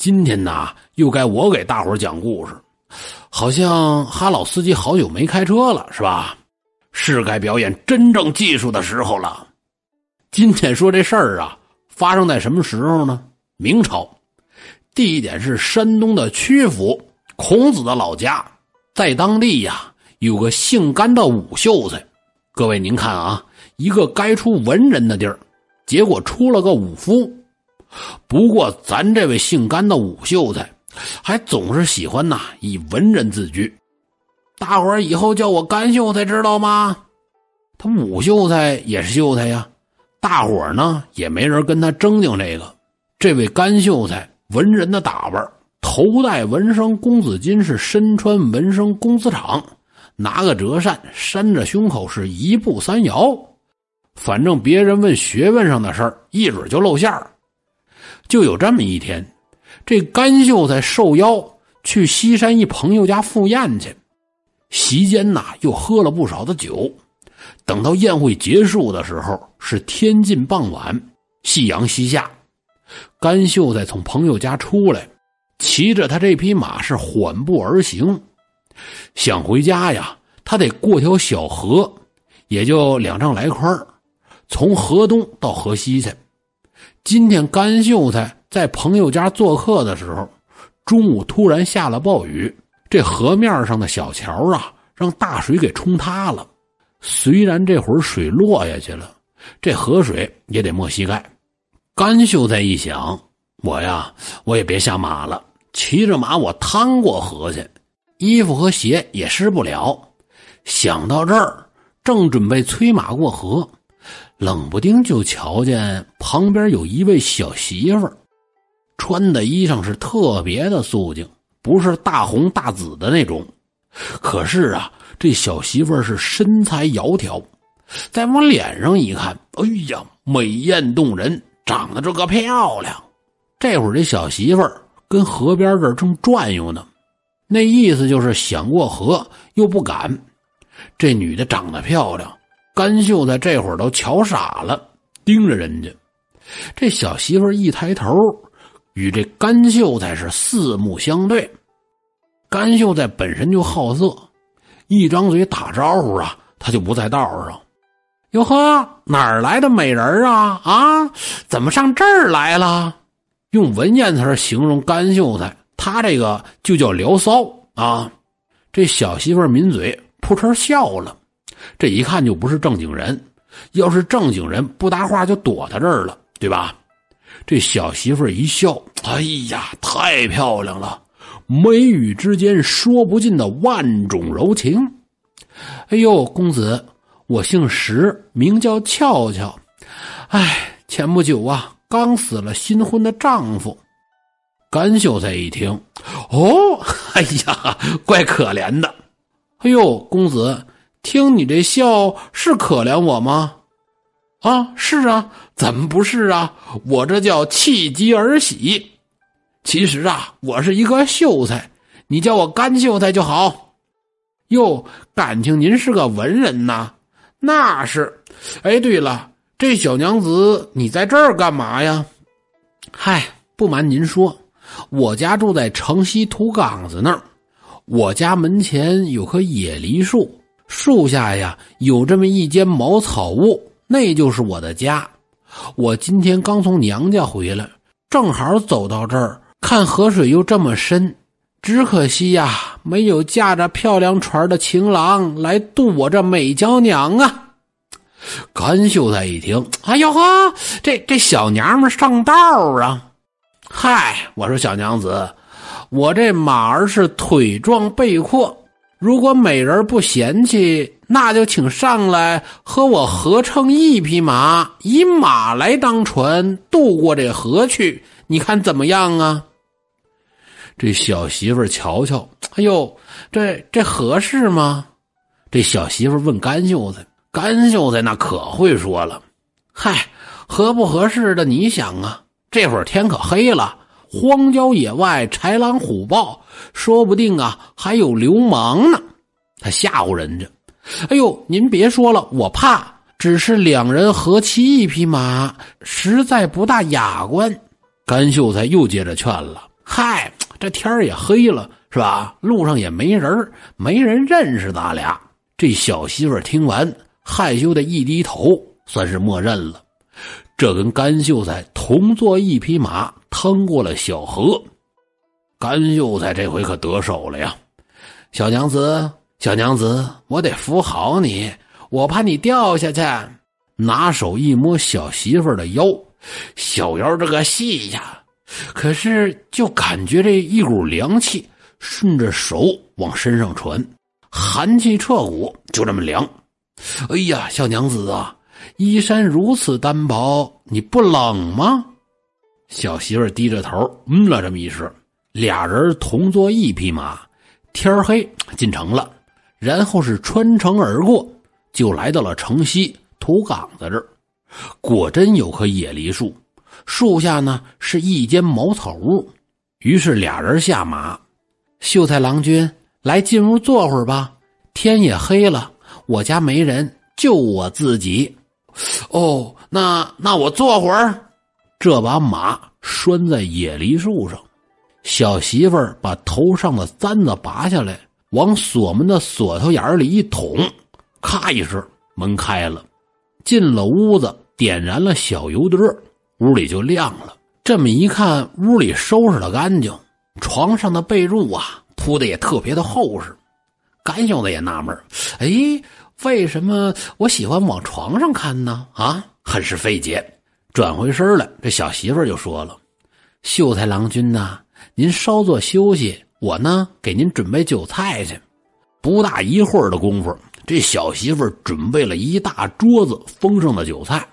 今天呐，又该我给大伙讲故事。好像哈老司机好久没开车了，是吧？是该表演真正技术的时候了。今天说这事儿啊，发生在什么时候呢？明朝，地点是山东的曲阜，孔子的老家，在当地呀有个姓甘的武秀才。各位您看啊，一个该出文人的地儿，结果出了个武夫。不过咱这位姓甘的武秀才。还总是喜欢呐以文人自居，大伙儿以后叫我甘秀才，知道吗？他武秀才也是秀才呀，大伙儿呢也没人跟他争竞这个。这位甘秀才文人的打扮，头戴文生公子巾，是身穿文生公子氅，拿个折扇扇着胸口，是一步三摇。反正别人问学问上的事儿，一准就露馅儿。就有这么一天。这甘秀才受邀去西山一朋友家赴宴去，席间呐又喝了不少的酒。等到宴会结束的时候，是天近傍晚，夕阳西下。甘秀才从朋友家出来，骑着他这匹马是缓步而行。想回家呀，他得过条小河，也就两丈来宽从河东到河西去。今天甘秀才。在朋友家做客的时候，中午突然下了暴雨，这河面上的小桥啊，让大水给冲塌了。虽然这会儿水落下去了，这河水也得没膝盖。甘秀才一想，我呀，我也别下马了，骑着马我趟过河去，衣服和鞋也湿不了。想到这儿，正准备催马过河，冷不丁就瞧见旁边有一位小媳妇儿。穿的衣裳是特别的素净，不是大红大紫的那种。可是啊，这小媳妇是身材窈窕，再往脸上一看，哎呀，美艳动人，长得这个漂亮。这会儿这小媳妇跟河边这正转悠呢，那意思就是想过河又不敢。这女的长得漂亮，甘秀在这会儿都瞧傻了，盯着人家。这小媳妇一抬头。与这甘秀才是四目相对，甘秀才本身就好色，一张嘴打招呼啊，他就不在道上。哟呵，哪儿来的美人啊？啊，怎么上这儿来了？用文言词形容甘秀才，他这个就叫聊骚啊。这小媳妇抿嘴，扑哧笑了。这一看就不是正经人，要是正经人，不搭话就躲在这儿了，对吧？这小媳妇一笑，哎呀，太漂亮了！眉宇之间说不尽的万种柔情。哎呦，公子，我姓石，名叫俏俏。哎，前不久啊，刚死了新婚的丈夫。甘秀才一听，哦，哎呀，怪可怜的。哎呦，公子，听你这笑，是可怜我吗？啊，是啊，怎么不是啊？我这叫气急而喜。其实啊，我是一个秀才，你叫我干秀才就好。哟，感情您是个文人呐？那是。哎，对了，这小娘子，你在这儿干嘛呀？嗨，不瞒您说，我家住在城西土岗子那儿。我家门前有棵野梨树，树下呀有这么一间茅草屋。那就是我的家，我今天刚从娘家回来，正好走到这儿，看河水又这么深，只可惜呀，没有驾着漂亮船的情郎来渡我这美娇娘啊！甘秀才一听，哎呦呵，这这小娘们上道啊！嗨，我说小娘子，我这马儿是腿壮背阔。如果美人不嫌弃，那就请上来和我合乘一匹马，以马来当船渡过这河去，你看怎么样啊？这小媳妇瞧瞧，哎呦，这这合适吗？这小媳妇问甘秀才，甘秀才那可会说了，嗨，合不合适的你想啊？这会儿天可黑了。荒郊野外，豺狼虎豹，说不定啊还有流氓呢。他吓唬人家。哎呦，您别说了，我怕。只是两人合骑一匹马，实在不大雅观。甘秀才又接着劝了：“嗨，这天也黑了，是吧？路上也没人，没人认识咱俩。这小媳妇听完，害羞的一低头，算是默认了。这跟甘秀才同坐一匹马，趟过了小河。甘秀才这回可得手了呀！小娘子，小娘子，我得扶好你，我怕你掉下去。拿手一摸小媳妇的腰，小腰这个细呀，可是就感觉这一股凉气顺着手往身上传，寒气彻骨，就这么凉。哎呀，小娘子啊，衣衫如此单薄，你不冷吗？小媳妇低着头，嗯了这么一声。俩人同坐一匹马，天黑进城了，然后是穿城而过，就来到了城西土岗子这儿。果真有棵野梨树，树下呢是一间茅草屋。于是俩人下马，秀才郎君来进屋坐会儿吧。天也黑了，我家没人，就我自己。哦，那那我坐会儿。这把马拴在野梨树上。小媳妇儿把头上的簪子拔下来，往锁门的锁头眼里一捅，咔一声，门开了，进了屋子，点燃了小油灯，屋里就亮了。这么一看，屋里收拾的干净，床上的被褥啊铺的也特别的厚实。干小子也纳闷儿哎，为什么我喜欢往床上看呢？啊，很是费解。转回身来，这小媳妇就说了：“秀才郎君呐。”您稍作休息，我呢给您准备酒菜去。不大一会儿的功夫，这小媳妇准备了一大桌子丰盛的酒菜。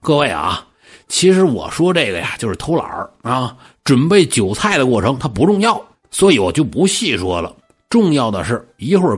各位啊，其实我说这个呀，就是偷懒儿啊。准备酒菜的过程它不重要，所以我就不细说了。重要的是一会儿。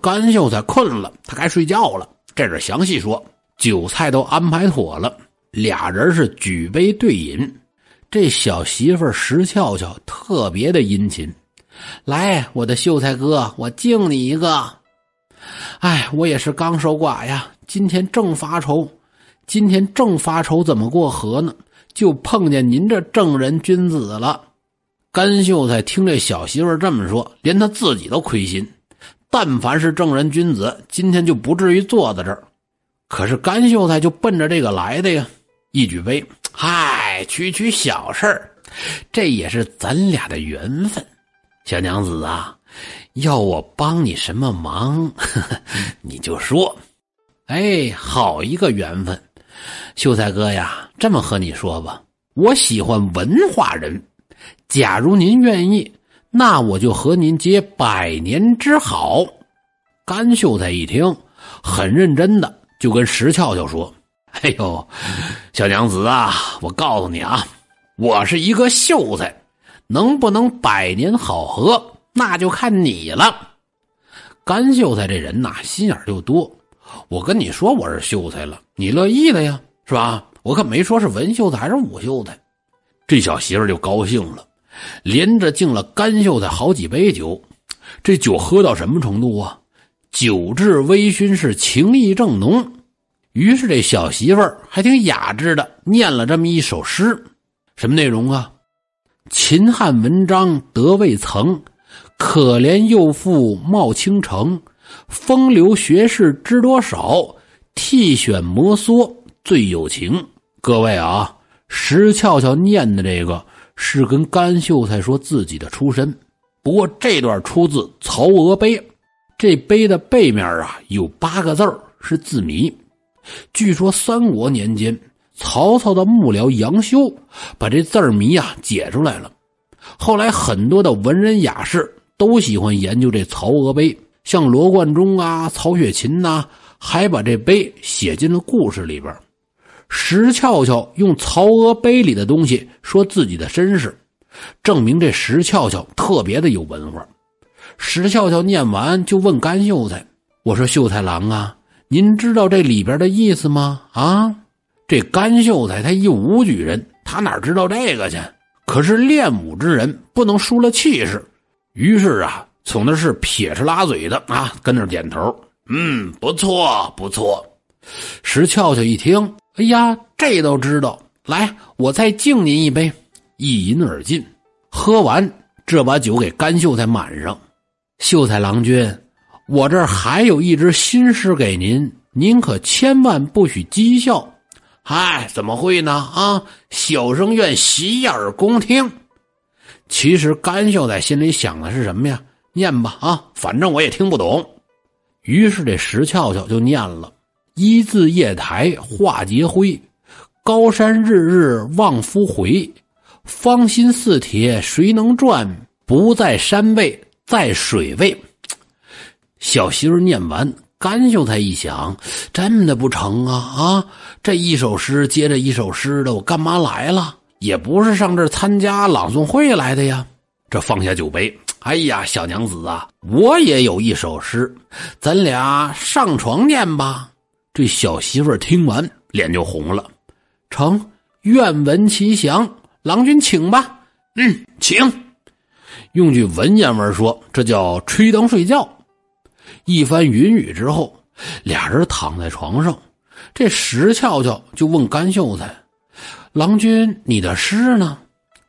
甘秀才困了，他该睡觉了。这阵详细说，酒菜都安排妥了，俩人是举杯对饮。这小媳妇石俏俏特别的殷勤，来，我的秀才哥，我敬你一个。哎，我也是刚守寡呀，今天正发愁，今天正发愁怎么过河呢？就碰见您这正人君子了。甘秀才听这小媳妇这么说，连他自己都亏心。但凡是正人君子，今天就不至于坐在这儿。可是甘秀才就奔着这个来的呀，一举杯，嗨。区区小事儿，这也是咱俩的缘分。小娘子啊，要我帮你什么忙，呵 呵你就说。哎，好一个缘分！秀才哥呀，这么和你说吧，我喜欢文化人。假如您愿意，那我就和您结百年之好。甘秀才一听，很认真的就跟石俏俏说。哎呦，小娘子啊，我告诉你啊，我是一个秀才，能不能百年好合，那就看你了。甘秀才这人呐，心眼就多。我跟你说我是秀才了，你乐意的呀，是吧？我可没说是文秀才还是武秀才。这小媳妇就高兴了，连着敬了甘秀才好几杯酒。这酒喝到什么程度啊？酒至微醺，是情意正浓。于是这小媳妇儿还挺雅致的，念了这么一首诗，什么内容啊？秦汉文章得未曾，可怜幼妇貌倾城。风流学士知多少？替选摩挲最有情。各位啊，石俏俏念的这个是跟甘秀才说自己的出身，不过这段出自《曹娥碑》，这碑的背面啊有八个字是字谜。据说三国年间，曹操的幕僚杨修把这字谜啊解出来了。后来很多的文人雅士都喜欢研究这《曹娥碑》，像罗贯中啊、曹雪芹呐，还把这碑写进了故事里边。石俏俏用《曹娥碑》里的东西说自己的身世，证明这石俏俏特别的有文化。石俏俏念完就问甘秀才：“我说秀才郎啊，您知道这里边的意思吗？”啊，这甘秀才他一武举人，他哪知道这个去？可是练武之人不能输了气势，于是啊，从那是撇着拉嘴的啊，跟那点头：“嗯，不错，不错。”石俏俏一听，哎呀，这都知道。来，我再敬您一杯。一饮而尽，喝完这把酒给甘秀才满上。秀才郎君，我这儿还有一支新诗给您，您可千万不许讥笑。嗨，怎么会呢？啊，小生愿洗耳恭听。其实甘秀才心里想的是什么呀？念吧，啊，反正我也听不懂。于是这石俏俏就念了：“一字夜台化劫灰，高山日日望夫回。”方心似铁，谁能转？不在山位，在水位。小媳妇念完，甘秀才一想，真的不成啊！啊，这一首诗接着一首诗的，我干嘛来了？也不是上这参加朗诵会来的呀。这放下酒杯，哎呀，小娘子啊，我也有一首诗，咱俩上床念吧。这小媳妇听完，脸就红了。成，愿闻其详。郎君，请吧。嗯，请。用句文言文说，这叫吹灯睡觉。一番云雨之后，俩人躺在床上，这石俏俏就问甘秀才：“郎君，你的诗呢？”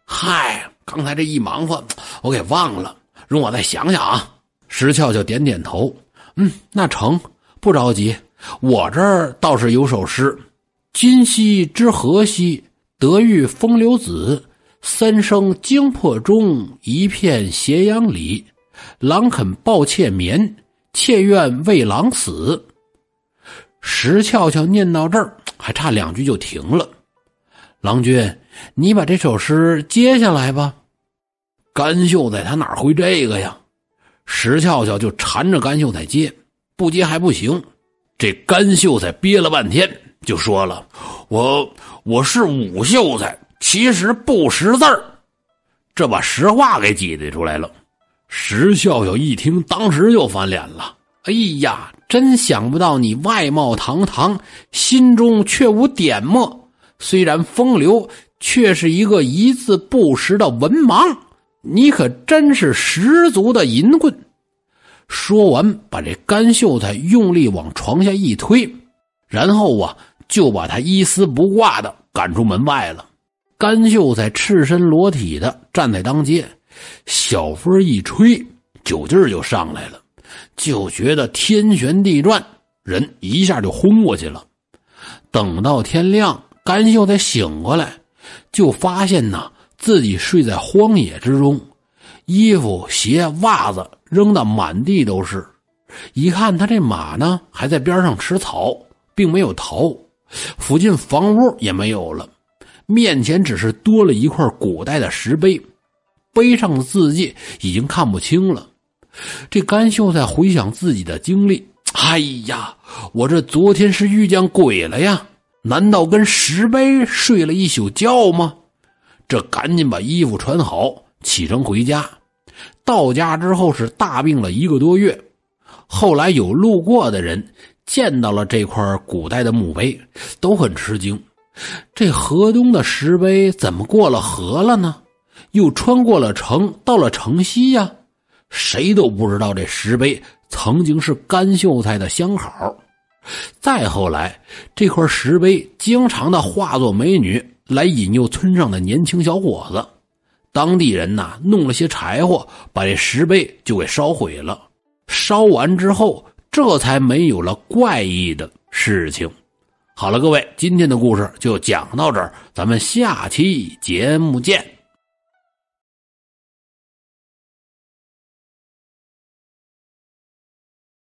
嗨，刚才这一忙活，我给忘了，容我再想想啊。石俏俏点点头：“嗯，那成，不着急。我这儿倒是有首诗：今夕知何夕。”得遇风流子，三生惊破钟，一片斜阳里。郎肯抱妾眠，妾愿为郎死。石俏俏念到这儿，还差两句就停了。郎君，你把这首诗接下来吧。甘秀才他哪会这个呀？石俏俏就缠着甘秀才接，不接还不行。这甘秀才憋了半天，就说了：“我。”我是武秀才，其实不识字儿，这把实话给挤兑出来了。石笑笑一听，当时就翻脸了。哎呀，真想不到你外貌堂堂，心中却无点墨。虽然风流，却是一个一字不识的文盲。你可真是十足的淫棍！说完，把这甘秀才用力往床下一推，然后啊。就把他一丝不挂的赶出门外了。甘秀才赤身裸体的站在当街，小风一吹，酒劲儿就上来了，就觉得天旋地转，人一下就昏过去了。等到天亮，甘秀才醒过来，就发现呐自己睡在荒野之中，衣服、鞋、袜子扔得满地都是。一看他这马呢，还在边上吃草，并没有逃。附近房屋也没有了，面前只是多了一块古代的石碑，碑上的字迹已经看不清了。这甘秀才回想自己的经历，哎呀，我这昨天是遇见鬼了呀？难道跟石碑睡了一宿觉吗？这赶紧把衣服穿好，启程回家。到家之后是大病了一个多月，后来有路过的人。见到了这块古代的墓碑，都很吃惊。这河东的石碑怎么过了河了呢？又穿过了城，到了城西呀？谁都不知道这石碑曾经是甘秀才的相好。再后来，这块石碑经常的化作美女来引诱村上的年轻小伙子。当地人呐，弄了些柴火，把这石碑就给烧毁了。烧完之后。这才没有了怪异的事情。好了，各位，今天的故事就讲到这儿，咱们下期节目见。